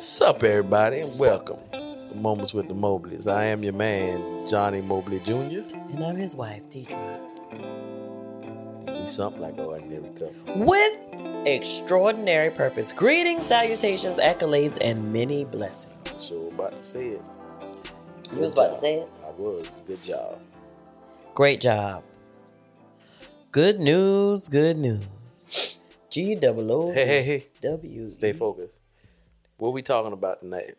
Sup, everybody, and welcome to Moments with the Mobleys. I am your man, Johnny Mobley Jr. And I'm his wife, Deidre. We something like ordinary couple. With extraordinary purpose. Greetings, salutations, accolades, and many blessings. So about to say it. You was about to say it? I was. Good job. Great job. Good news, good news. G double O Hey, hey, hey. W. Stay focused. What we talking about tonight?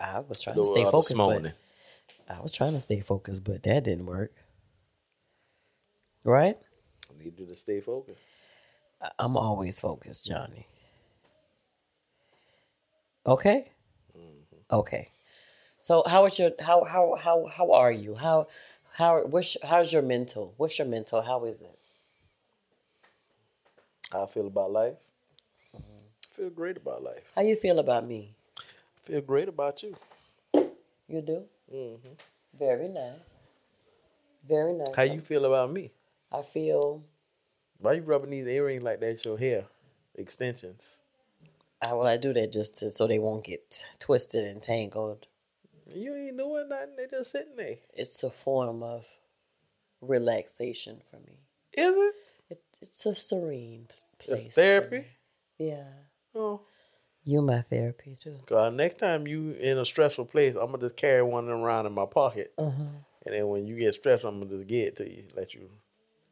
I was trying The- to stay uh, focused, but. I was trying to stay focused, but that didn't work. Right? I need you to stay focused. I'm always focused, Johnny. Okay. Okay. So how is your how how how how are you? How how what's how's your mental? What's your mental? How is it? How I feel about life? Feel great about life. How you feel about me? I feel great about you. You do? Mm-hmm. Very nice. Very nice. How you feel about me? I feel Why you rubbing these earrings like that's your hair extensions? I well I do that just to, so they won't get twisted and tangled. You ain't doing nothing. They just sitting there. It's a form of relaxation for me. Is it? It, it's a serene place. It's therapy. Yeah. Oh. You my therapy too. God, next time you in a stressful place, I'm gonna just carry one of them around in my pocket, Uh-huh. and then when you get stressed, I'm gonna just get it to you, let you.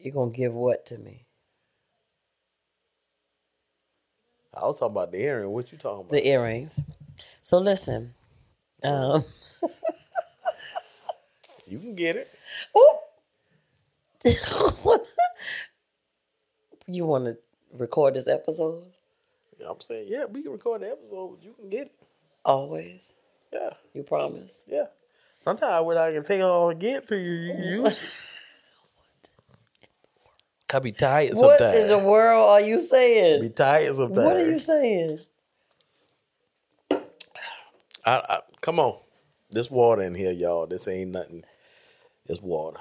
You gonna give what to me? I was talking about the earring. What you talking about? The earrings. So listen. Um you can get it. you wanna record this episode? I'm saying, yeah, we can record the episode. You can get it. Always. Yeah, You promise? yeah. Sometimes when I can take it all and get to you, you use. it. I be tired What in the world are you saying? be tired sometimes. What are you saying? I, I, come on, this water in here, y'all. This ain't nothing. It's water.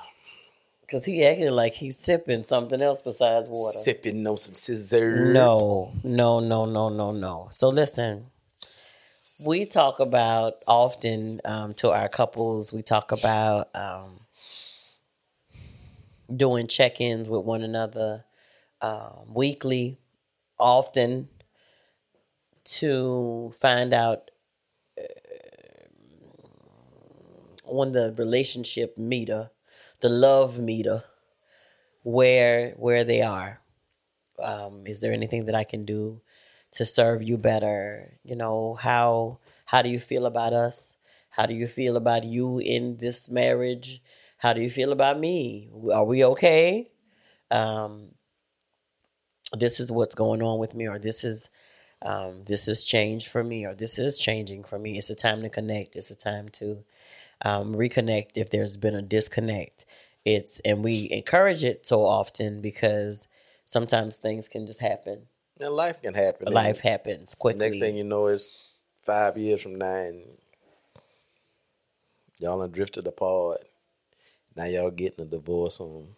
Cause he acted like he's sipping something else besides water. Sipping on some scissors. No, no, no, no, no, no. So listen, we talk about often um, to our couples. We talk about um, doing check-ins with one another um, weekly, often to find out uh, on the relationship meter, the love meter, where where they are um, is there anything that I can do to serve you better? You know, how how do you feel about us? How do you feel about you in this marriage? How do you feel about me? Are we okay? Um, this is what's going on with me, or this is um, this is changed for me, or this is changing for me. It's a time to connect. It's a time to um, reconnect if there's been a disconnect. It's and we encourage it so often because sometimes things can just happen. And life can happen. Life happens quickly. Next thing you know, it's five years from now, and y'all done drifted apart. Now y'all getting a divorce on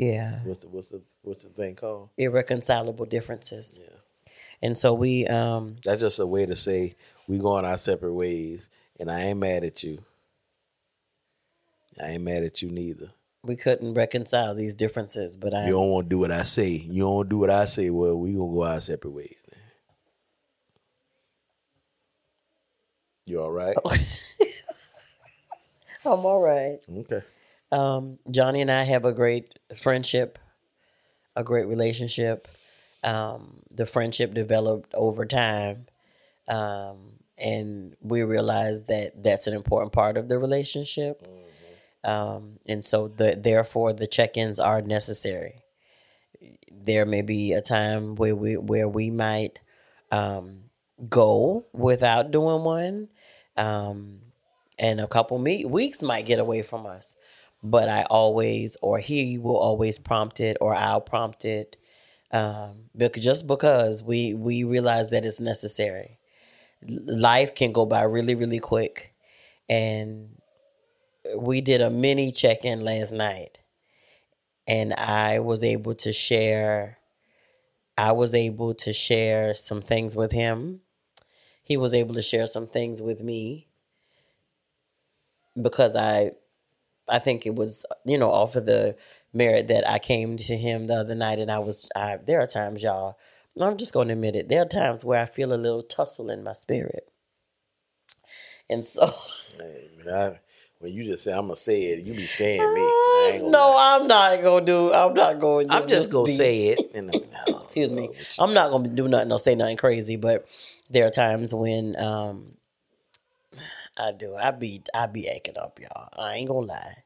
yeah, what's the what's the what's the thing called? irreconcilable differences. Yeah, And so we, um, that's just a way to say we going our separate ways, and I ain't mad at you. I ain't mad at you neither. we couldn't reconcile these differences, but I, You don't want to do what I say. You don't do what I say. Well, we gonna go our separate ways. You all right? I'm all right. Okay. Um, Johnny and I have a great friendship, a great relationship. Um, the friendship developed over time, um, and we realized that that's an important part of the relationship. Um, and so, the, therefore, the check-ins are necessary. There may be a time where we where we might um, go without doing one, um, and a couple me- weeks might get away from us but I always, or he will always prompt it, or I'll prompt it, um, because just because we we realize that it's necessary. Life can go by really, really quick, and we did a mini check in last night, and I was able to share. I was able to share some things with him. he was able to share some things with me because I I think it was you know off of the merit that I came to him the other night and I was I, there are times y'all I'm just going to admit it there are times where I feel a little tussle in my spirit and so I, when you just say I'm gonna say it, you be scaring me. I no lie. I'm not gonna do I'm not going to I'm just gonna be- say it. And, oh, excuse me Lord, what you- I'm not gonna do nothing or say nothing crazy but there are times when um I do I be I be acting up y'all I ain't gonna lie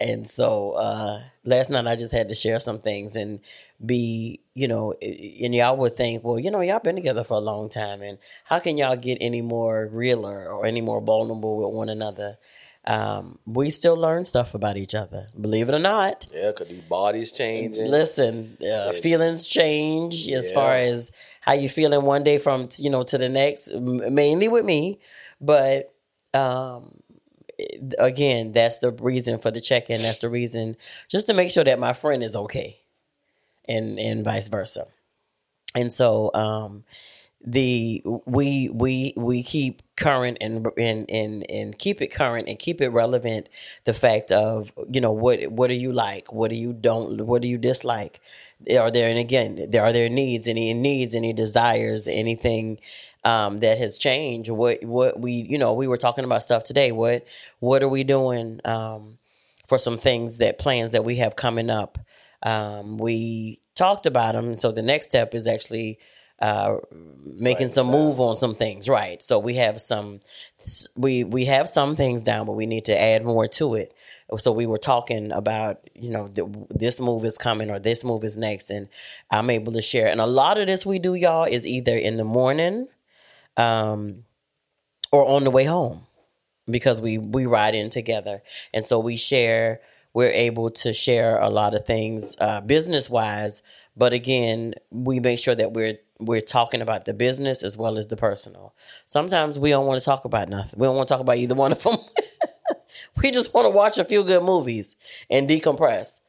and so uh last night I just had to share some things and be you know and y'all would think well you know y'all been together for a long time and how can y'all get any more realer or any more vulnerable with one another um we still learn stuff about each other believe it or not Yeah, cause these bodies changing. Listen, uh, feelings change as Yeah. far as how you feeling one day from you know to the next. Mainly with me, but um, again, that's the reason for the check in. That's the reason just to make sure that my friend is okay, and and vice versa. And so, um, the we we we keep current and and and and keep it current and keep it relevant the fact of you know what what do you like? What do you don't what do you dislike? Are there and again there are there needs any needs any desires anything um that has changed? What what we you know we were talking about stuff today. What what are we doing um for some things that plans that we have coming up? Um we talked about them so the next step is actually uh, making Writing some move on some things, right? So we have some, we we have some things down, but we need to add more to it. So we were talking about, you know, th- this move is coming or this move is next, and I'm able to share. And a lot of this we do, y'all, is either in the morning, um, or on the way home because we we ride in together and so we share we're able to share a lot of things uh, business wise but again we make sure that we're we're talking about the business as well as the personal sometimes we don't want to talk about nothing we don't want to talk about either one of them we just want to watch a few good movies and decompress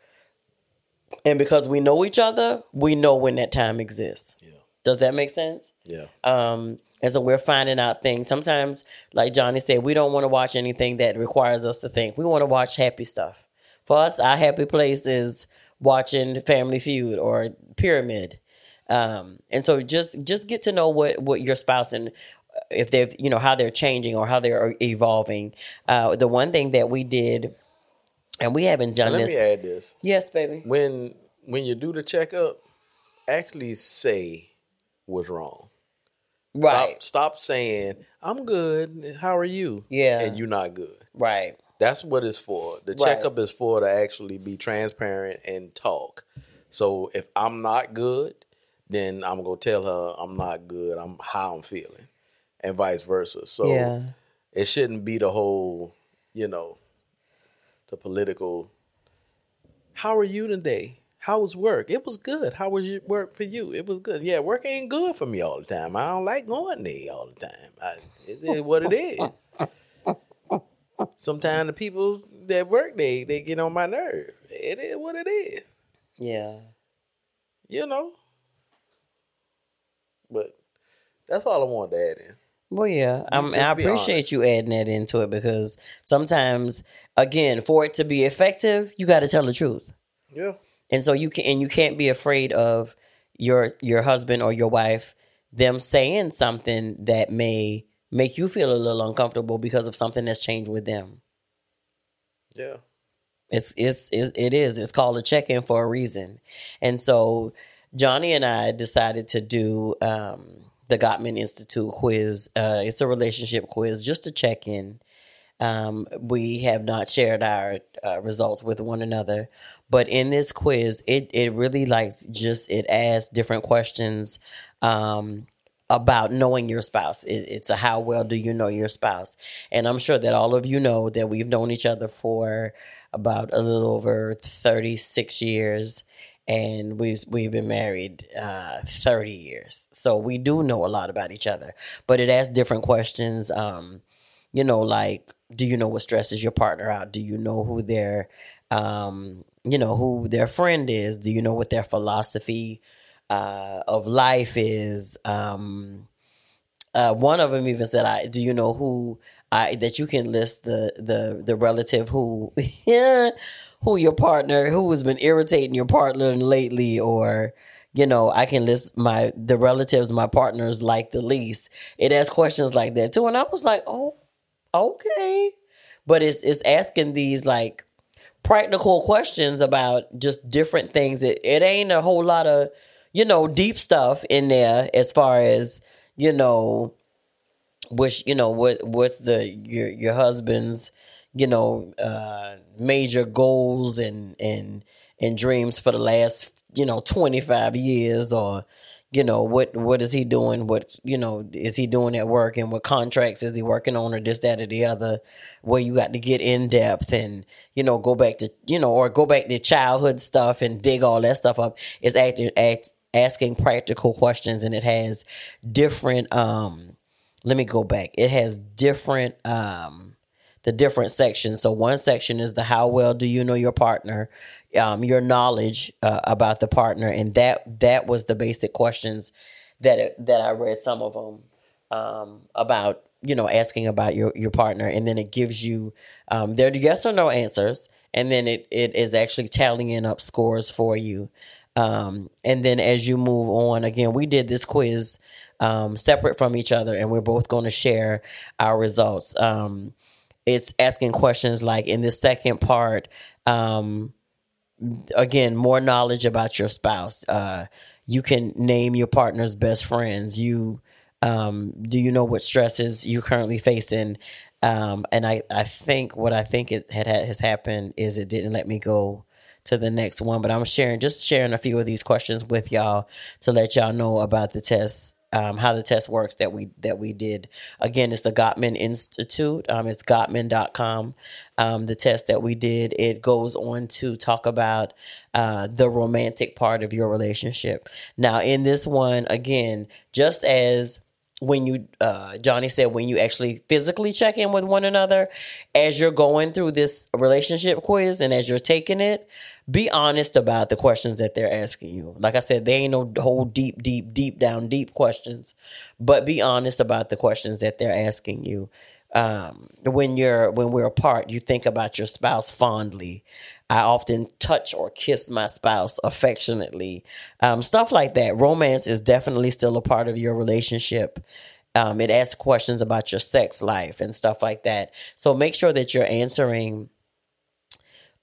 and because we know each other we know when that time exists Yeah. does that make sense Yeah. um, and so we're finding out things. Sometimes, like Johnny said, we don't want to watch anything that requires us to think. We want to watch happy stuff. For us, our happy place is watching Family Feud or Pyramid. Um, and so just just get to know what what your spouse and if they've you know how they're changing or how they're evolving. Uh, the one thing that we did, and we haven't done Let this. me add this. Yes, baby. When when you do the checkup, actually say what's wrong. Right. Stop, stop saying I'm good. How are you? Yeah. and you're not good. Right. That's what it's for. The Right. checkup is for to actually be transparent and talk. So if I'm not good, then I'm gonna tell her I'm not good. I'm how I'm feeling, and vice versa. So Yeah. it shouldn't be the whole, you know, the political. How are you today? How was work? It was good. How was your work for you? It was good. Yeah, work ain't good for me all the time. I don't like going there all the time. I, it is what it is. Sometimes the people that work there, they get on my nerve. It is what it is. Yeah. You know. But that's all I wanted to add in. Well, yeah, just I appreciate honest. you adding that into it because sometimes, again, for it to be effective, you got to tell the truth, Yeah. and so you can and you can't be afraid of your your husband or your wife them saying something that may make you feel a little uncomfortable because of something that's changed with them. Yeah. It's it's, it's it is. It's called a check in for a reason, and so Johnny and I decided to do um, the Gottman Institute quiz. Uh, it's a relationship quiz, just to check in. Um, we have not shared our uh, results with one another, but in this quiz, it it really likes just it asks different questions um, about knowing your spouse. It, it's a how well do you know your spouse, and I'm sure that all of you know that we've known each other for about a little over 36 years and we've we've been married uh, 30 years. So we do know a lot about each other but it asks different questions um, you know like do you know what stresses your partner out? Do you know who their um, you know who their friend is? Do you know what their philosophy uh, of life is? Um, uh, one of them even said, "I do you know who I that you can list the the the relative who who your partner who has been irritating your partner lately or." You know, I can list my the relatives my partners like the least. It asks questions like that too, and I was like, "Oh, okay," but it's it's asking these like practical questions about just different things. It it ain't a whole lot of you know deep stuff in there as far as you know which you know what what's the your your husband's you know uh major goals and and and dreams for the last you know 25 years or you know what what is he doing? What you know is he doing at work and what contracts is he working on or this that or the other? Where you got to get in depth and you know go back to you know or go back to childhood stuff and dig all that stuff up. It's acting act, asking practical questions and it has different um let me go back. It has different um the different sections so one section is the how well do you know your partner um, your knowledge uh, about the partner, and that that was the basic questions that it, that I read some of them um, about you know asking about your your partner, and then it gives you um, they're yes or no answers, and then it it is actually tallying up scores for you. Um, and then as you move on, again, we did this quiz um, separate from each other, and we're both going to share our results. Um, it's asking questions like in the second part, um, again more knowledge about your spouse. Uh, you can name your partner's best friends. You um, do you know what stresses you're currently facing? Um, and I, I think what I think it had, has happened is it didn't let me go to the next one, but I'm sharing just sharing a few of these questions with y'all to let y'all know about the test um, how the test works that we that we did. Again, it's the Gottman Institute. Um, it's Gottman.com. Um, the test that we did, it goes on to talk about uh, the romantic part of your relationship. Now, in this one, again, just as when you uh, johnny said when you actually physically check in with one another as you're going through this relationship quiz and as you're taking it be honest about the questions that they're asking you. Like I said, they ain't no whole deep, deep, deep down, deep questions, but be honest about the questions that they're asking you. Um, when you're when we're apart, you think about your spouse fondly. I often touch or kiss my spouse affectionately. Um, stuff like that. Romance is definitely still a part of your relationship. Um, it asks questions about your sex life and stuff like that. So make sure that you're answering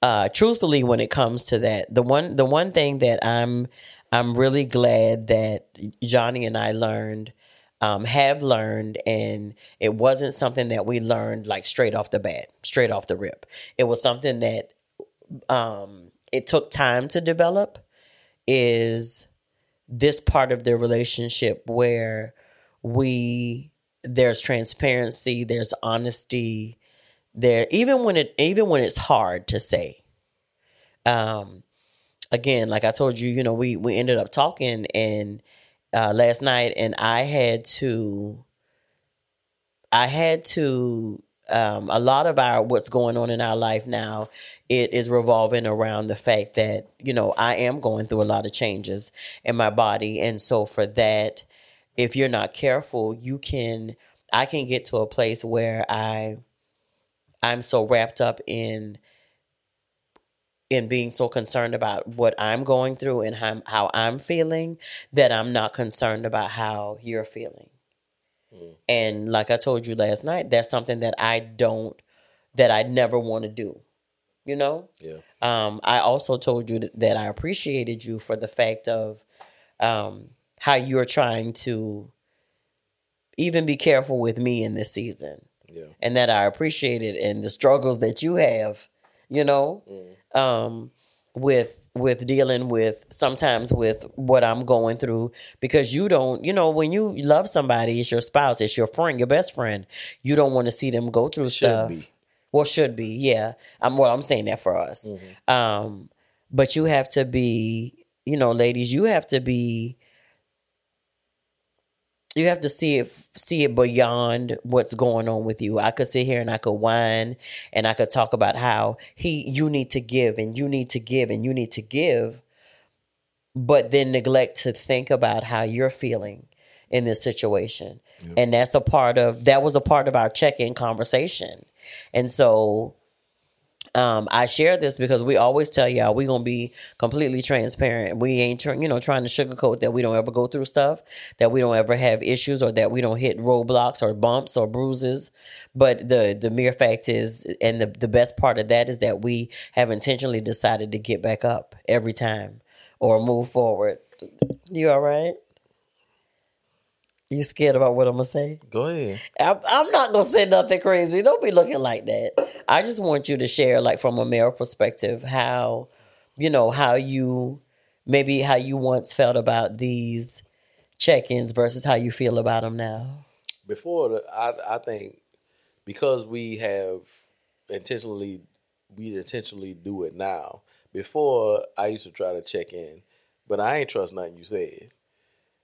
uh, truthfully, when it comes to that, the one the one thing that I'm I'm really glad that Johnny and I learned, um, have learned, and it wasn't something that we learned like straight off the bat, straight off the rip. It was something that um, it took time to develop. Is this part of the relationship where we there's transparency, there's honesty, there even when it even when it's hard to say um again like i told you you know we we ended up talking and uh last night and i had to i had to um a lot of our what's going on in our life now it is revolving around the fact that you know i am going through a lot of changes in my body and so for that if you're not careful you can i can get to a place where i I'm so wrapped up in in being so concerned about what I'm going through and how, how I'm feeling that I'm not concerned about how you're feeling. Mm. And like I told you last night, that's something that I don't that I never want to do. You know? Yeah. Um, I also told you that, that I appreciated you for the fact of um, how you're trying to even be careful with me in this season yeah. and that I appreciate it and the struggles that you have, you know, mm. um, with with dealing with sometimes with what I'm going through because you don't, you know, when you love somebody, it's your spouse, it's your friend, your best friend. You don't want to see them go through stuff. Be. Well, should be, yeah. I'm well, I'm saying that for us. Mm-hmm. Um, but you have to be, you know, ladies, you have to be you have to see it see it beyond what's going on with you. I could sit here and I could whine and I could talk about how he you need to give and you need to give and you need to give, but then neglect to think about how you're feeling in this situation. And that's a part of that was a part of our check-in conversation. And so um, I share this because we always tell y'all we're gonna be completely transparent. We ain't trying, you know, trying to sugarcoat that we don't ever go through stuff, that we don't ever have issues, or that we don't hit roadblocks or bumps or bruises. But the the mere fact is, and the the best part of that is that we have intentionally decided to get back up every time or move forward. You all right? You scared about what I'm gonna say? Go ahead. I'm, I'm not gonna say nothing crazy. Don't be looking like that. I just want you to share, like from a male perspective, how you know how you maybe how you once felt about these check-ins versus how you feel about them now. Before the, I I think because we have intentionally we intentionally do it now. Before I used to try to check in, but I ain't trust nothing you said.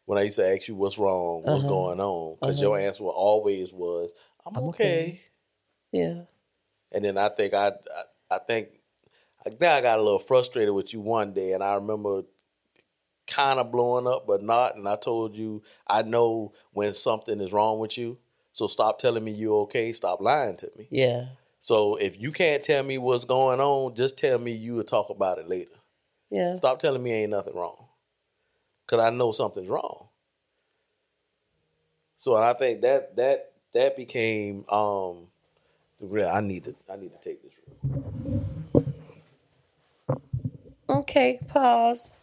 When I used to ask you what's wrong, what's uh-huh. going on, because your uh-huh. answer always was, "I'm, I'm okay. okay. Yeah. And then I think I, I, I think, I think I got a little frustrated with you one day, and I remember kind of blowing up, but not. And I told you, I know when something is wrong with you, so stop telling me you're okay. Stop lying to me. Yeah. So if you can't tell me what's going on, just tell me you will talk about it later. Yeah. Stop telling me ain't nothing wrong, cause I know something's wrong. So and I think that that that became um the real. I need to I need to take this. Okay. Pause.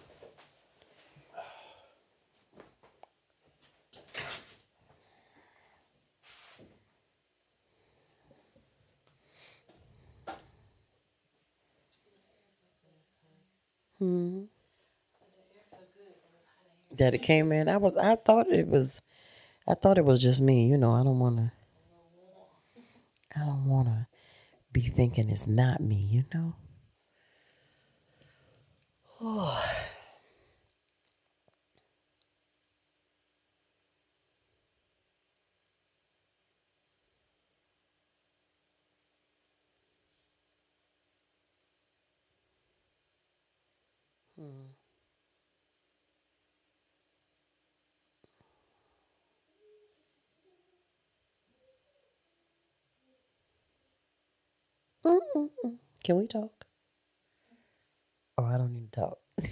Hmm. That it came in. I was. I thought it was. I thought it was just me. You know. I don't want to. I don't want to be thinking it's not me. You know. Mm-mm-mm. Can we talk? Oh, I don't need to talk.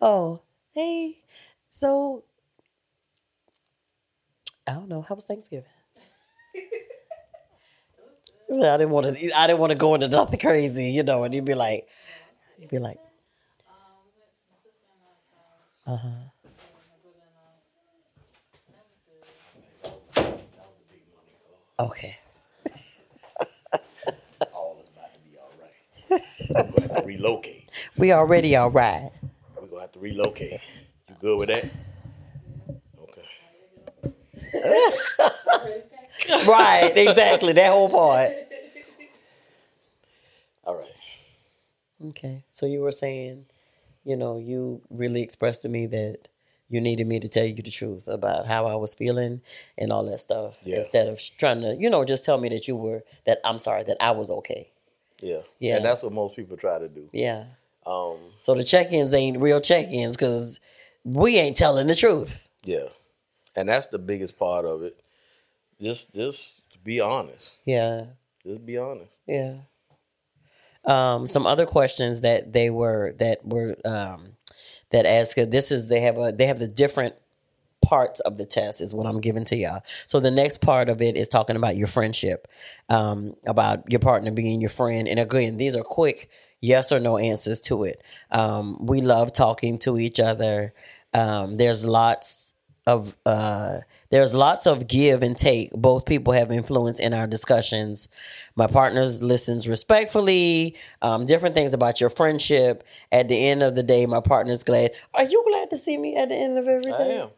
oh, hey. So, I don't know. How was Thanksgiving? I didn't want to. I didn't want to go into nothing crazy, you know. And you'd be like, you'd be like, uh huh. Okay. All is about to be all right. We're gonna have to relocate. We already all right. We're gonna have to relocate. You good with that? Okay. Right. Exactly. That whole part. All right. Okay. So you were saying, you know, you really expressed to me that you needed me to tell you the truth about how I was feeling and all that stuff Yeah. instead of trying to, you know, just tell me that you were that I'm sorry that I was okay. Yeah. Yeah. And that's what most people try to do. Yeah. Um, So the check-ins ain't real check-ins because we ain't telling the truth. yeah. And that's the biggest part of it. Just just be honest. Yeah. Just be honest. Yeah. Um, some other questions that they were that were um, that ask this is they have a they have the different parts of the test is what I'm giving to y'all. So the next part of it is talking about your friendship, um, about your partner being your friend. And again, these are quick yes or no answers to it. Um, we love talking to each other. Um, there's lots of uh, there's lots of give and take. Both people have influence in our discussions. My partners listens respectfully. Um, different things about your friendship. At the end of the day, my partner's glad. Are you glad to see me at the end of everything? I am.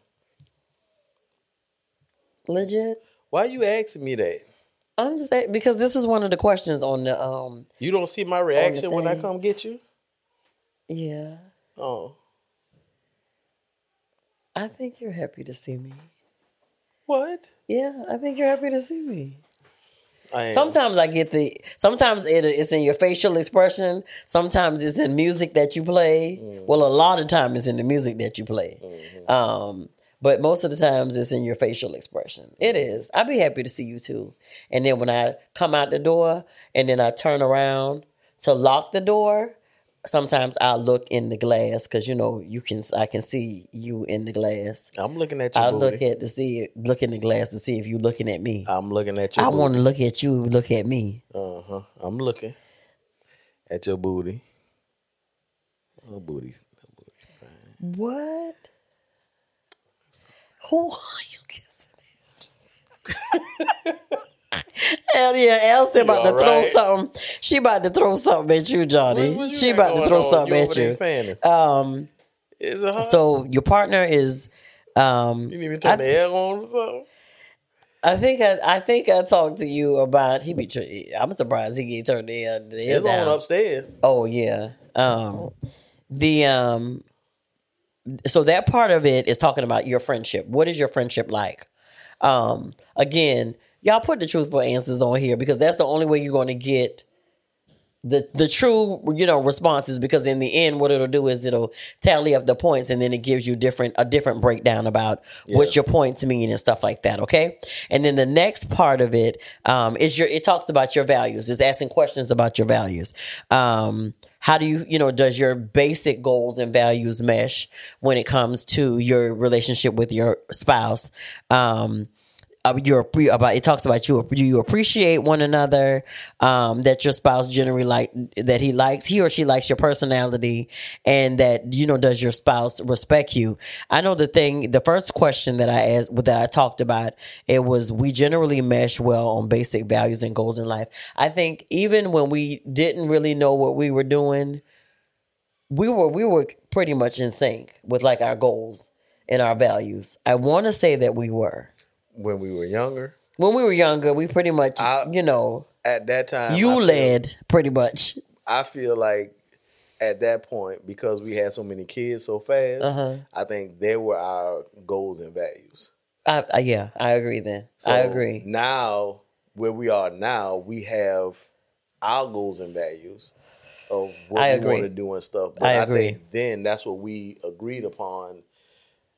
Legit. Why are you asking me that? I'm just saying because this is one of the questions on the um You don't see my reaction when I come get you? yeah. Oh. I think you're happy to see me. What? Yeah, I think you're happy to see me. I. Sometimes I get the. Sometimes it, it's in your facial expression. Sometimes it's in music that you play. Mm. Well, a lot of time it's in the music that you play. Mm-hmm. Um, but most of the times it's in your facial expression. It is. I'd be happy to see you too. And then when I come out the door and then I turn around to lock the door, sometimes I'll look in the glass because you know you can. I can see you in the glass. I'm looking at your I booty. look at to see look in the glass to see if you're looking at me. I'm looking at you. I want to look at you. Look at me. Uh huh. I'm looking at your booty. Oh, booty. What? Who are you kissing? Hell yeah, Elsie about to all throw right? something. She about to throw something at you, Johnny. What- what you she about to throw on? something you at you. Um, so your partner is. Um, you didn't even turn I, the air on or something? I think I, I think I talked to you about he be. I'm surprised he can turn the air, the air It's down. on upstairs. Oh yeah. Um the um so that part of it is talking about your friendship. What is your friendship like? Um again, y'all put the truthful answers on here because that's the only way you're going to get the the true you know responses because in the end what it'll do is it'll tally up the points and then it gives you different a different breakdown about what your points mean and stuff like that okay and then the next part of it um is your it talks about your values it's asking questions about your values um how do you you know does your basic goals and values mesh when it comes to your relationship with your spouse? Um uh, you're about it talks about you do you appreciate one another um that your spouse generally like that he likes he or she likes your personality and that you know does your spouse respect you. I know the thing the first question that i asked that i talked about it was we generally mesh well on basic values and goals in life. I think even when we didn't really know what we were doing we were we were pretty much in sync with like our goals and our values. I want to say that we were When we were younger, when we were younger, we pretty much, I- you know, at that time, you I feel- led pretty much. I feel like at that point, because we had so many kids so fast, Uh-huh. I think they were our goals and values. I, I, yeah, I agree. Then So I agree. Now, where we are now, we have our goals and values of what I we agree. want to do and stuff. But I I, agree. think then that's what we agreed upon.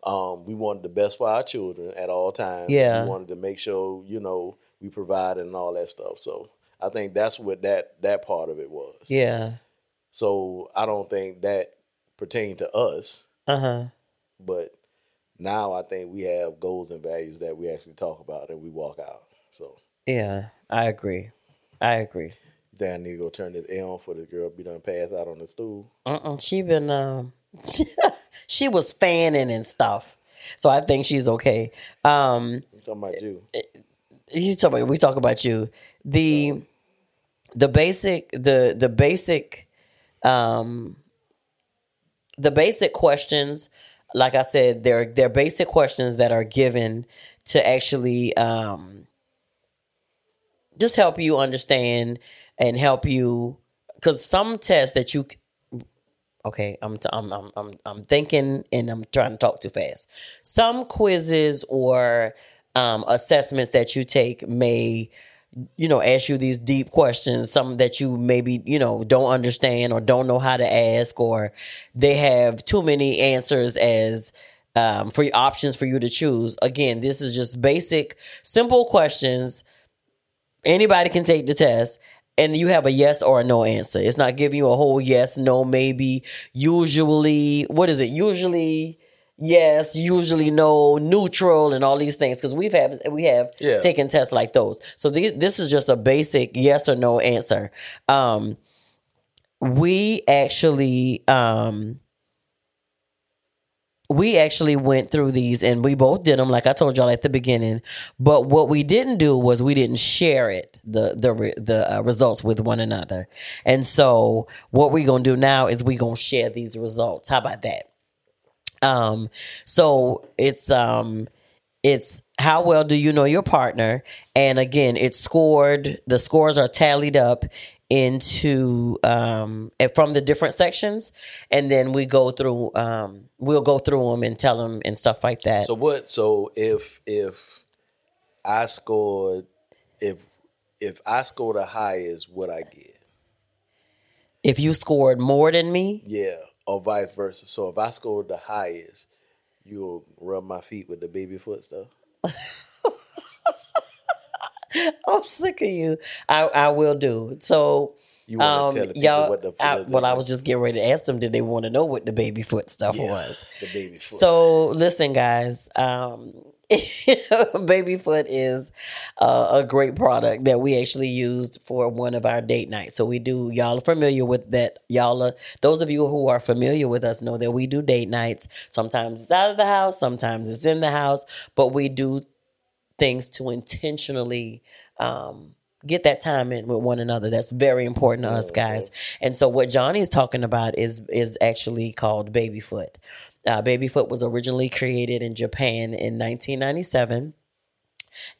Um, we wanted the best for our children at all times. Yeah. We wanted to make sure, you know, we provided and all that stuff. So I think that's what that that part of it was. Yeah. So I don't think that pertained to us, Uh huh. but now I think we have goals and values that we actually talk about and we walk out. So Yeah. I agree. I agree. then I need to go turn this on for the girl be done pass out on the stool. Uh-uh. She been um, she was fanning and stuff, so I think she's okay. Um, I'm talking about you. you talk about we talk about you. The the basic the the basic um the basic questions like I said they're they're basic questions that are given to actually um just help you understand and help you cuz some tests that you okay I'm, t- I'm I'm I'm I'm thinking and I'm trying to talk too fast. Some quizzes or um, assessments that you take may you know ask you these deep questions some that you maybe you know don't understand or don't know how to ask or they have too many answers as um, for options for you to choose again this is just basic simple questions anybody can take the test and you have a yes or a no answer. It's not giving you a whole yes no maybe usually what is it? Usually yes usually no neutral and all these things. Because we've have we have Yeah. taken tests like those. So this is just a basic yes or no answer. Um we actually um we actually went through these and we both did them like i told y'all at the beginning. But what we didn't do was we didn't share it the the the uh, results with one another. And so what we're gonna do now is we're gonna share these results. How about that? Um so it's um it's how well do you know your partner? And again it's scored. The scores are tallied up into um eh, from the different sections and then we go through um we'll go through them and tell them and stuff like that So what? So if if I scored, if if I scored the highest, what I get. If you scored more than me, Yeah, or vice versa. So if I scored the highest, you'll rub my feet with the baby foot stuff. I'm sick of you. I, I will do. So you want to um, tell the y'all, what the I, well I was just getting ready to ask them did they want to know what the baby foot stuff Yeah, was. the baby foot. So listen, guys. Um, Babyfoot is uh, a great product that we actually used for one of our date nights. So we do. Y'all are familiar with that. Y'all are those of you who are familiar with us know that we do date nights. Sometimes it's out of the house, sometimes it's in the house, but we do things to intentionally um, get that time in with one another. That's very important to us, guys. And so, what Johnny is talking about is is actually called Babyfoot. Uh, Babyfoot was originally created in Japan in 1997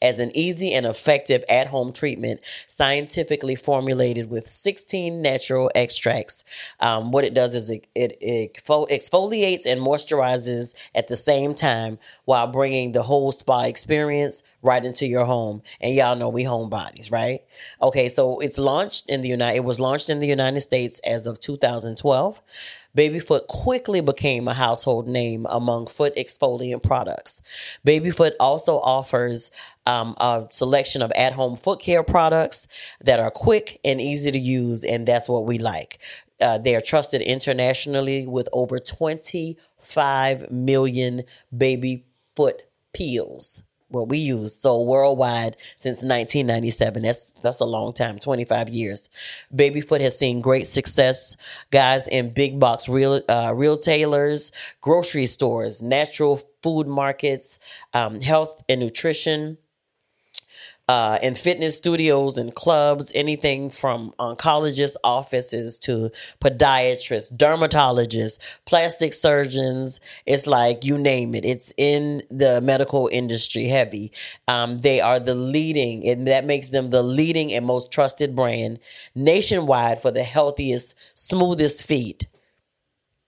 as an easy and effective at home treatment, scientifically formulated with 16 natural extracts. Um, what it does is it, it, exfo- exfoliates and moisturizes at the same time while bringing the whole spa experience right into your home. And y'all know we homebodies, right? Okay, so it's launched in the United. It was launched in the United States as of 2012. Babyfoot quickly became a household name among foot exfoliant products. Babyfoot also offers um, a selection of at home foot care products that are quick and easy to use, and that's what we like. Uh, they are trusted internationally with over 25 million baby foot peels what we use so worldwide since 1997 that's that's a long time 25 years. Babyfoot has seen great success guys in big box real uh, retailers grocery stores natural food markets um, health and nutrition uh, in fitness studios and clubs, anything from oncologists' offices to podiatrists, dermatologists, plastic surgeons. It's like you name it. It's in the medical industry heavy. Um, they are the leading, and that makes them the leading and most trusted brand nationwide for the healthiest, smoothest feet.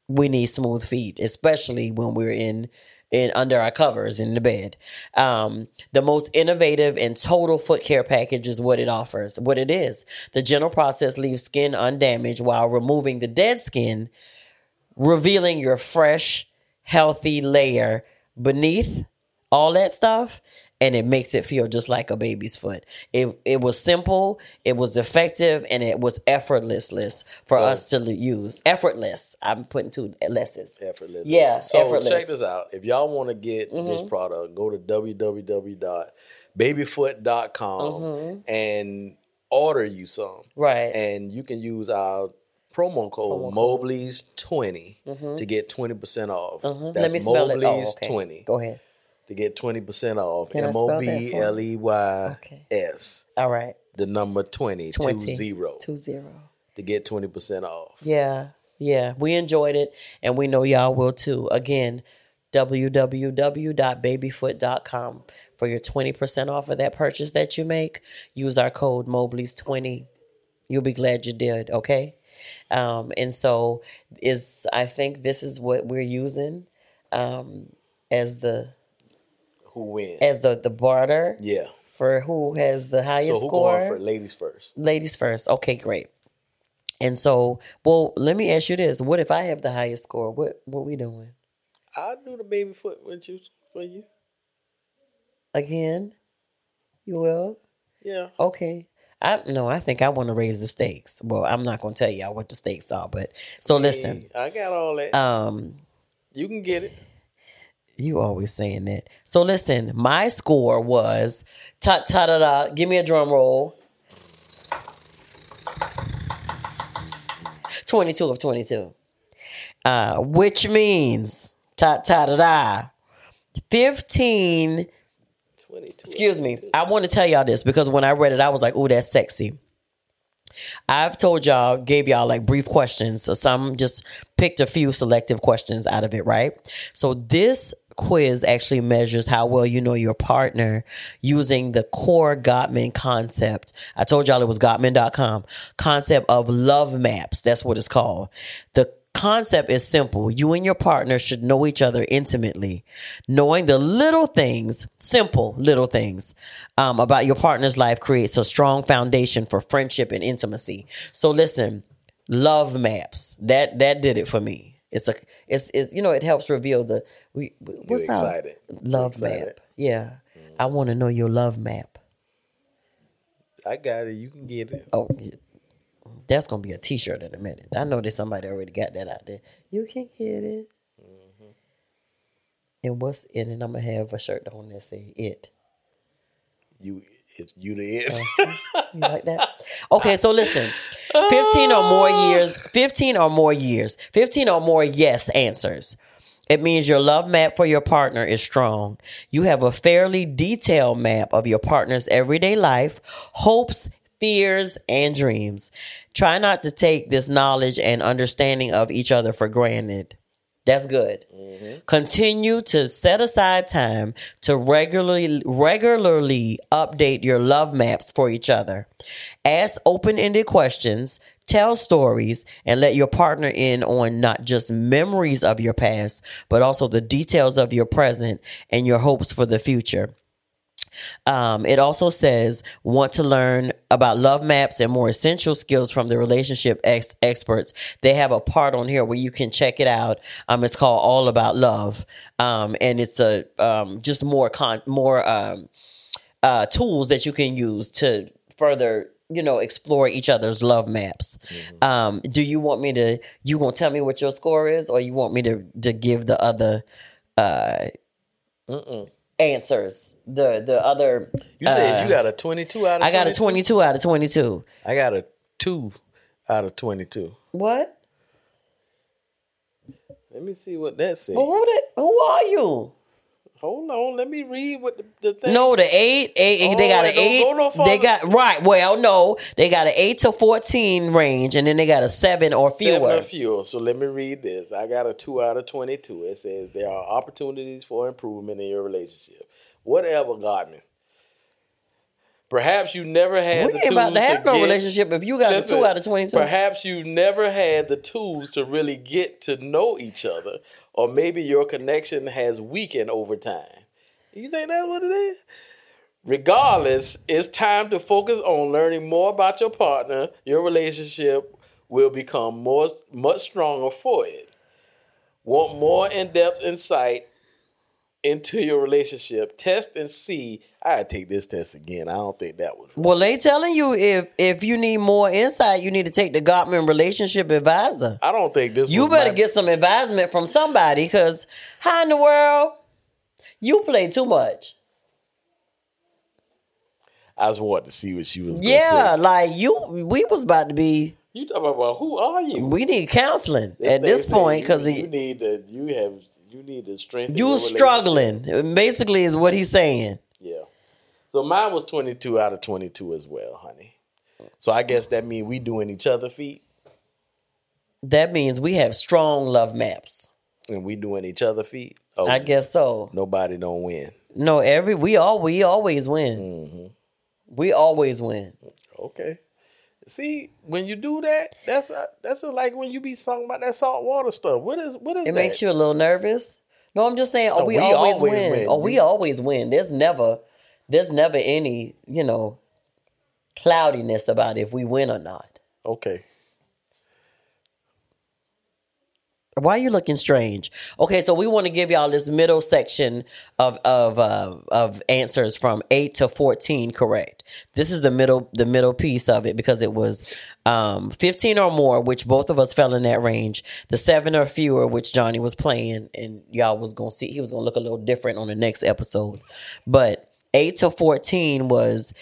We need smooth feet, especially when we're in in under our covers in the bed. Um, the most innovative and total foot care package is what it offers. What it is, the gentle process leaves skin undamaged while removing the dead skin, revealing your fresh, healthy layer beneath all that stuff. And it makes it feel just like a baby's foot. It it was simple, it was effective, and it was effortless for So- us to use. Effortless. I'm putting two lesses. effortless. Yeah, So effortless. Mm-hmm. check this out. If y'all want to get this product, go to www.babyfoot.com and order you some. Mm-hmm. Right. And you can use our promo code Mobley's 20 to get 20% off. That's Mm-hmm. Let me spell it. Oh, okay. 20 Go ahead. To get 20% off. Can M O B? L E Y S. All right. The number 20, 20. two zero, Two zero. to get 20% off. Yeah. Yeah. We enjoyed it and we know y'all will too. Again, www.babyfoot.com for your 20% off of that purchase that you make. Use our code Mobley's20. You'll be glad you did, okay? Um, and so is I think this is what we're using um, as the Who wins? as the the barter yeah. for who has the highest So who score. for ladies first? ladies first. Okay, great. And so, well, let me ask you this: What if I have the highest score? What what we doing I'll do the baby foot with you for you. again? You will. Yeah. Okay. I no, I think I want to raise the stakes. Well, I'm not going to tell y'all what the stakes are, but so listen. I got all that. Um, you can get it. You always saying that. So listen, my score was ta ta da da. Give me a drum roll. Twenty two of twenty two. Uh, which means ta ta da da. Fifteen. 22. Excuse me. I want to tell y'all this because when I read it, I was like, "Oh, that's sexy." I've told y'all, gave y'all like brief questions. So some just picked a few selective questions out of it, right? So this quiz actually measures how well you know your partner using the core Gottman concept. I told y'all it was Gottman.com concept of love maps. That's what it's called. The concept is simple. You and your partner should know each other intimately. Knowing the little things, simple little things um, about your partner's life creates a strong foundation for friendship and intimacy. So listen, love maps. That that did it for me. It's a it's, it's you know it helps reveal the we what's our excited. love excited. map. Yeah, I mm-hmm. want to know your love map. I got it. You can get it. Oh, that's gonna be a T-shirt in a minute. I know that somebody already got that out there. You can get it. Mm-hmm. And what's in it? I'm gonna have a shirt on that say it. You it's you the it. You like that? Okay, so listen. 15 or more oh. years, 15 or more years, 15 or more yes answers. It means your love map for your partner is strong. You have a fairly detailed map of your partner's everyday life, hopes, fears, and dreams. Try not to take this knowledge and understanding of each other for granted. That's good. Mm-hmm. Continue to set aside time to regularly regularly update your love maps for each other. Ask open-ended questions, tell stories, and let your partner in on not just memories of your past, but also the details of your present and your hopes for the future. Um, it also says want to learn about love maps and more essential skills from the relationship ex- experts. They have a part on here where you can check it out. Um, it's called All About Love, um, and it's a um, just more con more um, uh, tools that you can use to further you know explore each other's love maps. Um, do you want me to? You gonna tell me what your score is, or you want me to to give the other? Uh, answers the the other You said you got a twenty two out of Uh, I got a 22? 22 out of 22. I got a two out of twenty two. What? Let me see what that says. Who, the, who are you? Hold on, let me read what the, the thing. No, the eight, eight they Oh, got an eight. go no they got right. Well, no, they got an eight to fourteen range, and then they got a seven or fewer. Seven or fewer. So let me read this. I got a two out of twenty-two. It says there are opportunities for improvement in your relationship. Whatever, Godman. Perhaps you never had. we ain't about to have no get- relationship if you got a two out of twenty-two. Perhaps you never had the tools to really get to know each other, or maybe your connection has weakened over time. You think that's what it is? Regardless, it's time to focus on learning more about your partner. Your relationship will become more much stronger for it. Want more in-depth insight into your relationship? Test and see. I take this test again. I don't think that was Well, they telling you if if you need more insight, you need to take the Gottman Relationship Advisor. I don't think this. You better my- get some advisement from somebody, because how in the world you play too much? I was wanting to see what she was. Yeah, say. like you, we was about to be. you talking about who are you? We need counseling This at this point because you, you need to. You have. You need to strengthen. you struggling. Basically, is what he's saying. Yeah. So mine was twenty two out of twenty two as well, honey. So I guess that means we doing each other feet That means we have strong love maps. and we doing each other feet. Oh, I guess so. nobody don't win. No, every we all we always win. Mm-hmm. We always win. Okay. See, when you do that, that's uh that's like when you be talking about that salt water stuff. What is what is It that? makes you a little nervous. No, I'm just saying. Oh, No, we, we always, always win. win. Oh, we always win. There's never, there's never any, you know, cloudiness about if we win or not. okay. Why are you looking strange? Okay, so we want to give y'all this middle section of of uh, of answers from eight to fourteen. Correct. This is the middle the middle piece of it because it was um, fifteen or more, which both of us fell in that range. The seven or fewer, which Johnny was playing, and y'all was gonna see he was gonna look a little different on the next episode. But eight to fourteen was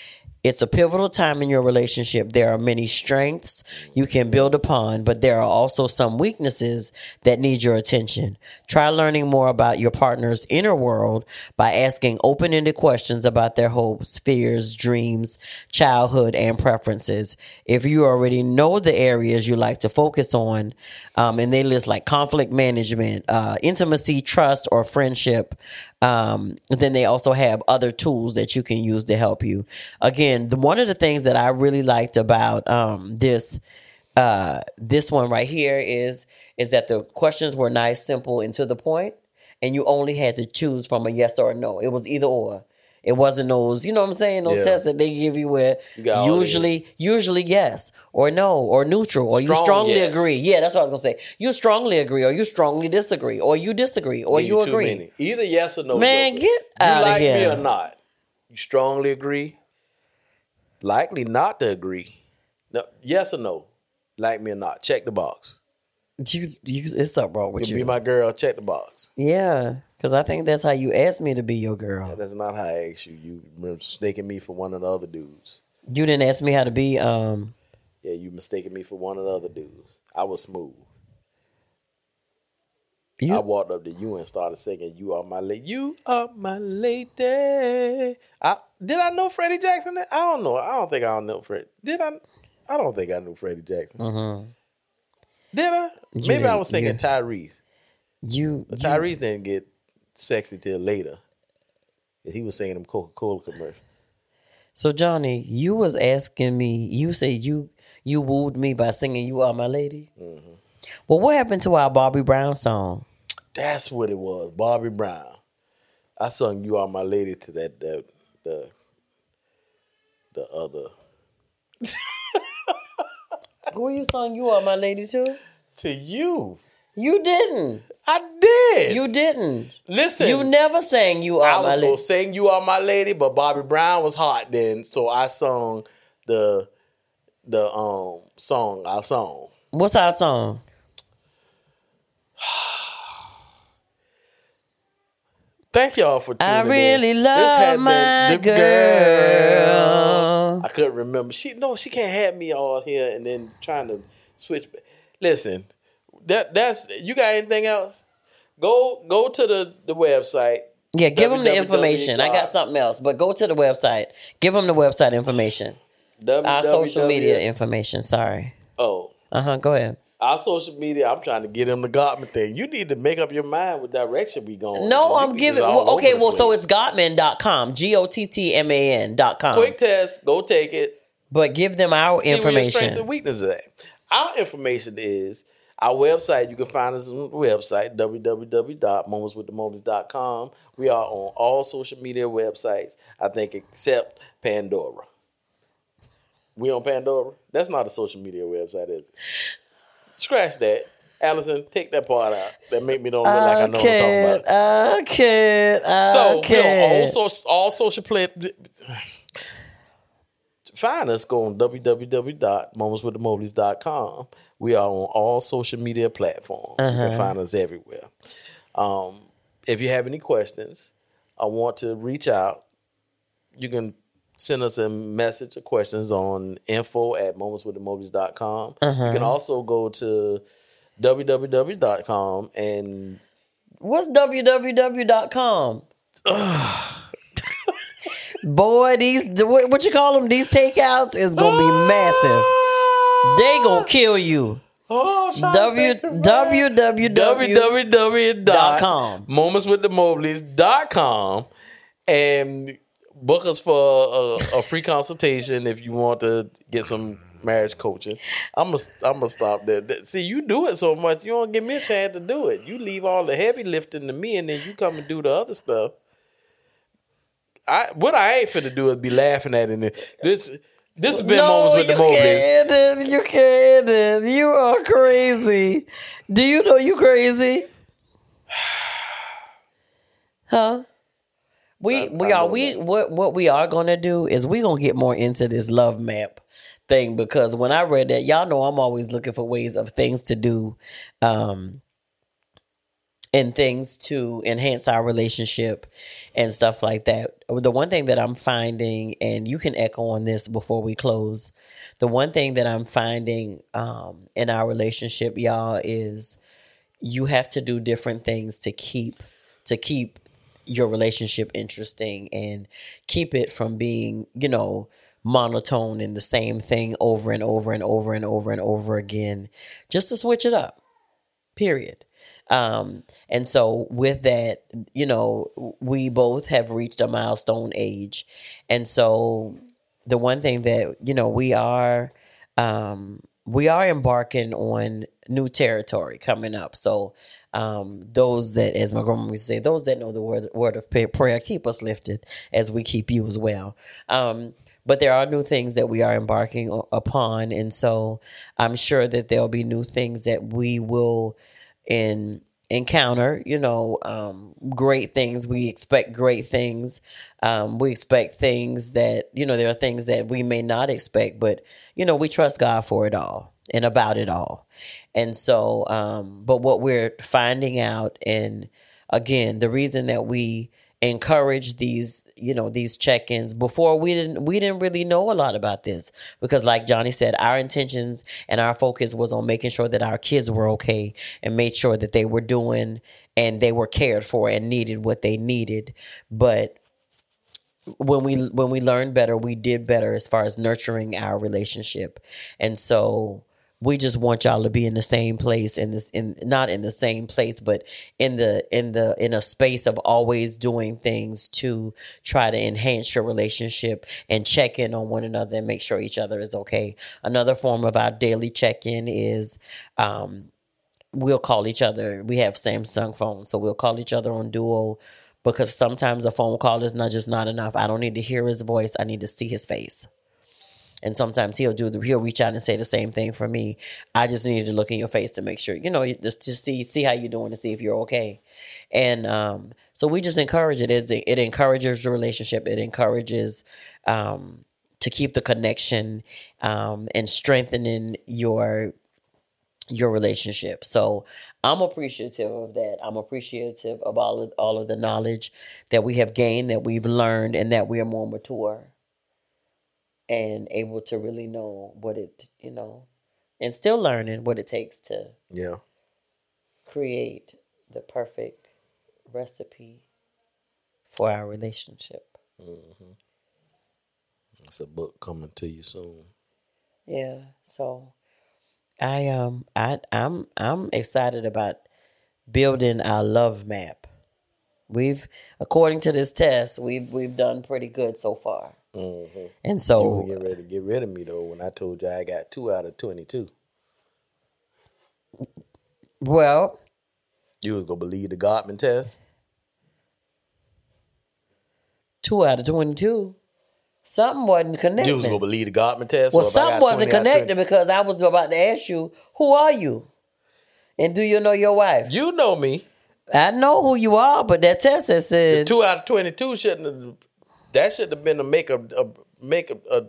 it's a pivotal time in your relationship. There are many strengths you can build upon, but there are also some weaknesses that need your attention. Try learning more about your partner's inner world by asking open ended questions about their hopes, fears, dreams, childhood, and preferences. If you already know the areas you like to focus on, um, and they list like conflict management, uh, intimacy, trust, or friendship, um, then they also have other tools that you can use to help you. Again, the, one of the things that I really liked about um, this Uh, this one right here is is that the questions were nice, simple, and to the point, and you only had to choose from a yes or a no. It was either or. It wasn't those, you know what I'm saying? Those Yeah. tests that they give you where got all usually, usually yes or no or neutral or you Strong strongly yes. agree. Yeah, that's what I was gonna say. You strongly agree or you strongly disagree or you disagree or Give you too agree. many. Either yes or no. Man, Joker. get you outta like me here. or not? You strongly agree? Likely not to agree. No, yes or no? Like me or not? Check the box. You, you, it's something wrong with You you. be my girl. Check the box. yeah, because I think that's how you asked me to be your girl. That's not how I asked you. You mistaken me for one of the other dudes. You didn't ask me how to be. Um, Yeah, you mistaken me for one of the other dudes. I was smooth. you, I walked up to you and started singing "You Are My Lady." You are my lady. I did I know Freddie Jackson? I don't know. I don't think I don't know Fred. Did I? I don't think I knew Freddie Jackson. mhm. Did I? You Maybe I was singing you- Tyrese. you- Tyrese didn't get sexy till later. He was singing them Coca Cola commercials. So Johnny, you was asking me. You say you you wooed me by singing "You Are My Lady." Mm-hmm. Well, what happened to our Bobby Brown song? That's what it was, Bobby Brown. I sung "You Are My Lady" to that that the the other Who you sung "You Are My Lady" to? to you. You didn't. I did. You didn't. listen. You never sang "You Are I My was gonna Lady." sing "You Are My Lady," but Bobby Brown was hot then, so I sung the the um song I sung. What's our song? Thank y'all for tuning I in. really This love been my the girl. I couldn't remember. She no, she can't have me all here and then trying to switch. Listen, that that's you got anything else? Go go to the the website. Yeah, give them the information. I got something else, but go to the website. Give them the website information. Our social media www. information. Sorry. Oh, Uh huh. Go ahead. our social media. I'm trying to get him the Gottman thing. You need to make up your mind what direction we going. No, I'm giving. Well, okay, well, so place. it's Gottman.com. G O T T M A N.com. quick test. Go take it. But give them our See where your strengths and weaknesses at. Our information is our website. You can find us on the website, www.momentswiththemoments.com. We are on all social media websites, I think, except Pandora. We on Pandora? That's not a social media website, is it? Scratch that. Allison, take that part out. That make me don't look like I know what I'm talking about. I can't. I So we on all, social, all social play. Find us. Go on www.momentswiththemobleys.com. We are on all social media platforms. You Uh-huh. can find us everywhere. Um, if you have any questions, I want to reach out. You can send us a message or questions on info at momentswiththemobleys.com. You Uh-huh. can also go to www.com and What's www.com? Boy, these what what you call them? These takeouts is gonna be massive. They gonna kill you. Oh, W www. com. www.momentswiththemobleys.com and book us for a, a free consultation if you want to get some marriage coaching. I'm gonna I'm gonna stop there. That- See, you do it so much, you don't give me a chance to do it. You leave all the heavy lifting to me, and then you come and do the other stuff. I what I ain't finna do is be laughing at it. This this has been moments with the you Mobleys. can't. end it. You can't. end it. You are crazy. Do you know you crazy? Huh? We we are we what what we are gonna do is we gonna get more into this love map thing because when I read that, y'all know I'm always looking for ways of things to do, um, and things to enhance our relationship and stuff like that. The one thing that I'm finding, and you can echo on this before we close, the one thing that I'm finding um, in our relationship, y'all, is you have to do different things to keep to keep your relationship interesting and keep it from being, you know, monotone and the same thing over and over and over and over and over again, just to switch it up. Period. Um, and so with that, you know, we both have reached a milestone age. And so the one thing that, you know, we are um we are embarking on new territory coming up. So um, those that, as my grandma used to say, those that know the word word of prayer, keep us lifted as we keep you as well. Um, but there are new things that we are embarking upon, and so I'm sure that there'll be new things that we will in encounter. You know, um, great things. We expect great things. Um, we expect things that you know there are things that we may not expect, but you know we trust God for it all and about it all. And so, um, but what we're finding out, and again, the reason that we encourage these you know these check-ins. Before we didn't we didn't really know a lot about this because like johnny said our intentions and our focus was on making sure that our kids were okay and made sure that they were doing and they were cared for and needed what they needed. But when we when we learned better we did better as far as nurturing our relationship. And so we just want y'all to be in the same place in this in not in the same place but in the in the in a space of always doing things to try to enhance your relationship and check in on one another and make sure each other is okay. Another form of our daily check-in is um we'll call each other. We have samsung phones so we'll call each other on duo because sometimes a phone call is not just not enough. I don't need to hear his voice. I need to see his face and sometimes he'll do the he'll reach out and say the same thing for me. I just need to look in your face to make sure you know just to see see how you're doing to see if you're okay. And um, so we just encourage it. It, it encourages the relationship. It encourages um, to keep the connection um, and strengthening your your relationship. So I'm appreciative of that. I'm appreciative of all of all of the knowledge that we have gained, that we've learned, and that we are more mature and able to really know what it, you know, and still learning what it takes to yeah create the perfect recipe for our relationship. Mm-hmm. It's a book coming to you soon. Yeah, so I um I I'm I'm excited about building our love map. We've according to this test, we've we've done pretty good so far. Mm-hmm. And so, you were get ready to get rid of me though. When I told you I got two out of twenty-two. Well, you was gonna believe the Gottman test. Two out of twenty-two. Something wasn't connected. You was gonna believe the Gottman test. Well, something wasn't connected because I was about to ask you, "Who are you?" And do you know your wife? You know me. I know who you are, but that test has said the two out of twenty-two shouldn't have that should have been a make a, a make a, a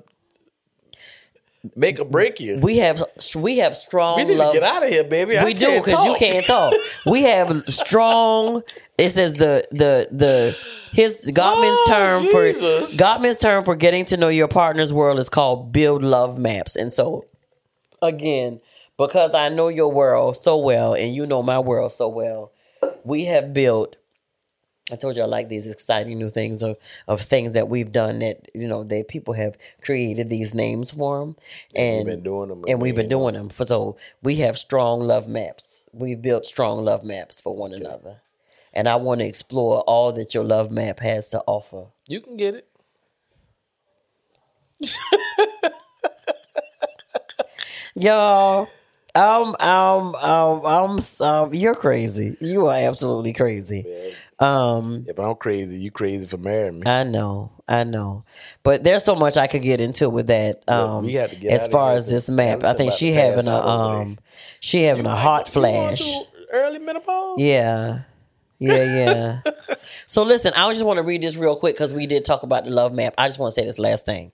make a break you. We have we have strong. We need love. to get out of here, baby. We do because you can't talk. we have strong. It says the the the his Gottman's oh, term Jesus. for Gottman's term for getting to know your partner's world is called build love maps. And so, again, because I know your world so well and you know my world so well, we have built I told you I like these exciting new things of, of things that we've done that you know that people have created these names for them, and we've been doing them, and we've been doing them. For, so we have strong love maps. We've built strong love maps for one okay. another, and I want to explore all that your love map has to offer. You can get it. Y'all, um, um, um, um, um, you're crazy. You are absolutely crazy. Yeah. Um, if I'm crazy, you crazy for marrying me. I know, I know, but there's so much I could get into with that. Um, Look, as far as this map, I think she having a um, she having you a hot flash. Early menopause. Yeah, yeah, yeah. so listen, I just want to read this real quick because we did talk about the love map. I just want to say this last thing.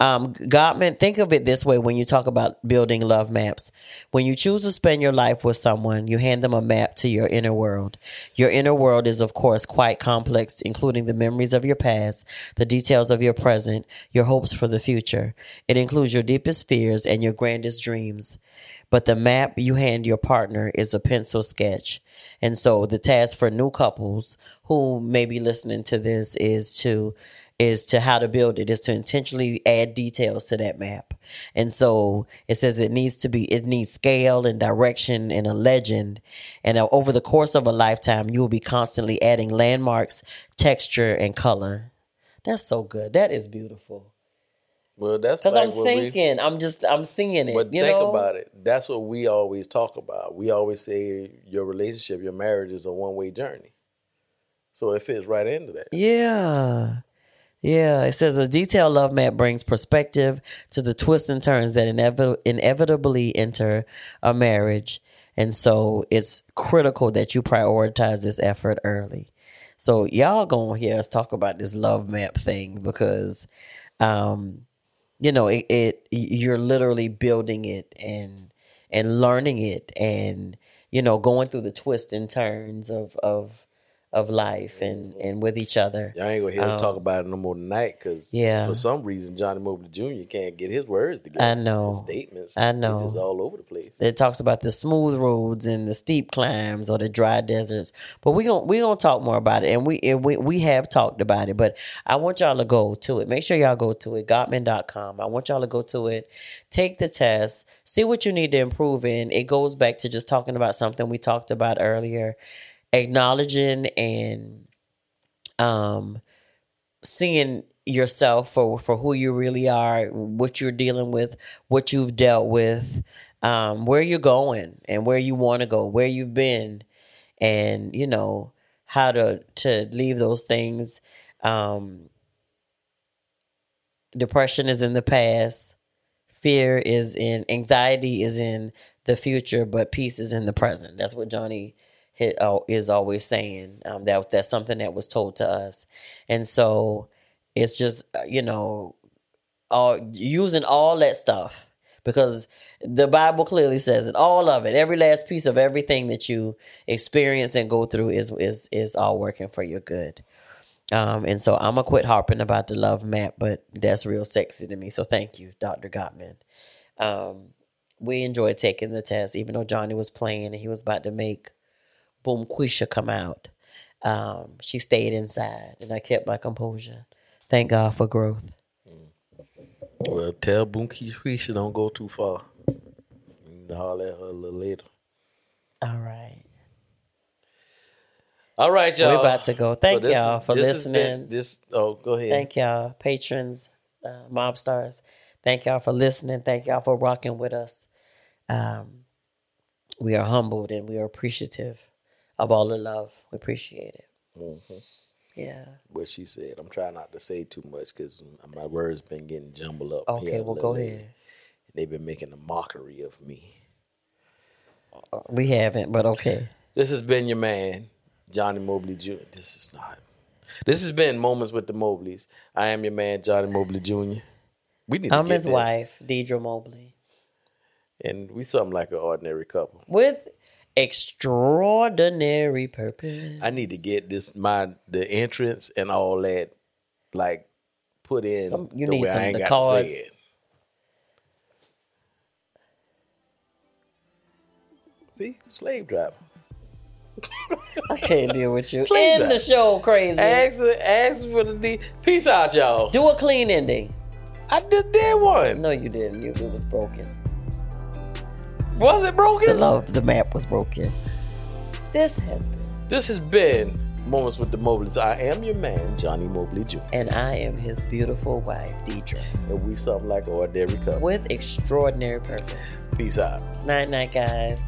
Um, Gottman, think of it this way when you talk about building love maps. When you choose to spend your life with someone, you hand them a map to your inner world. Your inner world is, of course, quite complex, including the memories of your past, the details of your present, your hopes for the future. It includes your deepest fears and your grandest dreams. But the map you hand your partner is a pencil sketch. And so the task for new couples who may be listening to this is to is to how to build it is to intentionally add details to that map. And so it says it needs to be it needs scale and direction and a legend. And over the course of a lifetime, you will be constantly adding landmarks, texture, and color. That's so good. That is beautiful. Well, that's Because like I'm what we- thinking, I'm just, I'm seeing it. But think know? about it. That's what we always talk about. We always say your relationship, your marriage is a one way journey. So it fits right into that. Yeah. Yeah. It says a detailed love map brings perspective to the twists and turns that inevit- inevitably enter a marriage. And so it's critical that you prioritize this effort early. So y'all gonna hear us talk about this love map thing because um you know it, it you're literally building it and and learning it and you know going through the twists and turns of of of life and and with each other Y'all ain't gonna hear us Um, talk about it no more tonight because Yeah. for some reason Johnny Mobley Jr. can't get his words together. I know. His statements. I know. just all over the place. it talks about the smooth roads and the steep climbs or the dry deserts but we going we gonna talk more about it and we and we we have talked about it but i want y'all to go to it make sure y'all go to it gottman.com i want y'all to go to it take the test see what you need to improve in it goes back to just talking about something we talked about earlier acknowledging and um seeing yourself for for who you really are, what you're dealing with, what you've dealt with, um, where you're going and where you want to go, where you've been, and you know how to to leave those things. Um, depression is in the past. Fear is in anxiety is in the future, but peace is in the present. That's what Johnny is always saying. Um, that that's something that was told to us, and so it's just uh, you know all using all that stuff because the bible clearly says it all of it every last piece of everything that you experience and go through is is is all working for your good um and so i'm gonna quit harping about the love map but that's real sexy to me so thank you dr gottman um we enjoyed taking the test even though johnny was playing and he was about to make boom quisha come out um she stayed inside and i kept my composure thank god for growth Well, tell Boonky Risha don't go too far. Holler at her a little later. all right All right, y'all. We're about to go. Thank this y'all for this has been- listening. this oh, go ahead. Thank y'all, patrons, uh, mob stars. Thank y'all for listening. Thank y'all for rocking with us. Um, we are humbled and we are appreciative of all the love. We appreciate it. Mm-hmm. Yeah. what she said. I'm trying not to say too much because my words been getting jumbled up. Okay, well, go ahead. They've been making a mockery of me. We haven't, but okay. This has been your man, Johnny Mobley Jr. This is not. This has been Moments with the Mobleys. I am your man, Johnny Mobley Jr. We need to I'm his this. wife, Deidre Mobley, And we something like an ordinary couple. with extraordinary purpose. I need to get this my the entrance and all that like put in Some- you need some ain't the cards. to say it. See, slave driver. I can't deal with you. Slave End the show, crazy. Ask, ask for the D. Peace out, y'all. Do a clean ending. I just did one. No, you didn't. You, it was broken. Was it broken? The love, the map was broken. This has been, This has been Moments with the Mobleys. I am your man, Johnny Mobley Jr. and I am his beautiful wife, Deidre, And we something like ordinary couple. with extraordinary purpose. Peace out. Night, night, guys.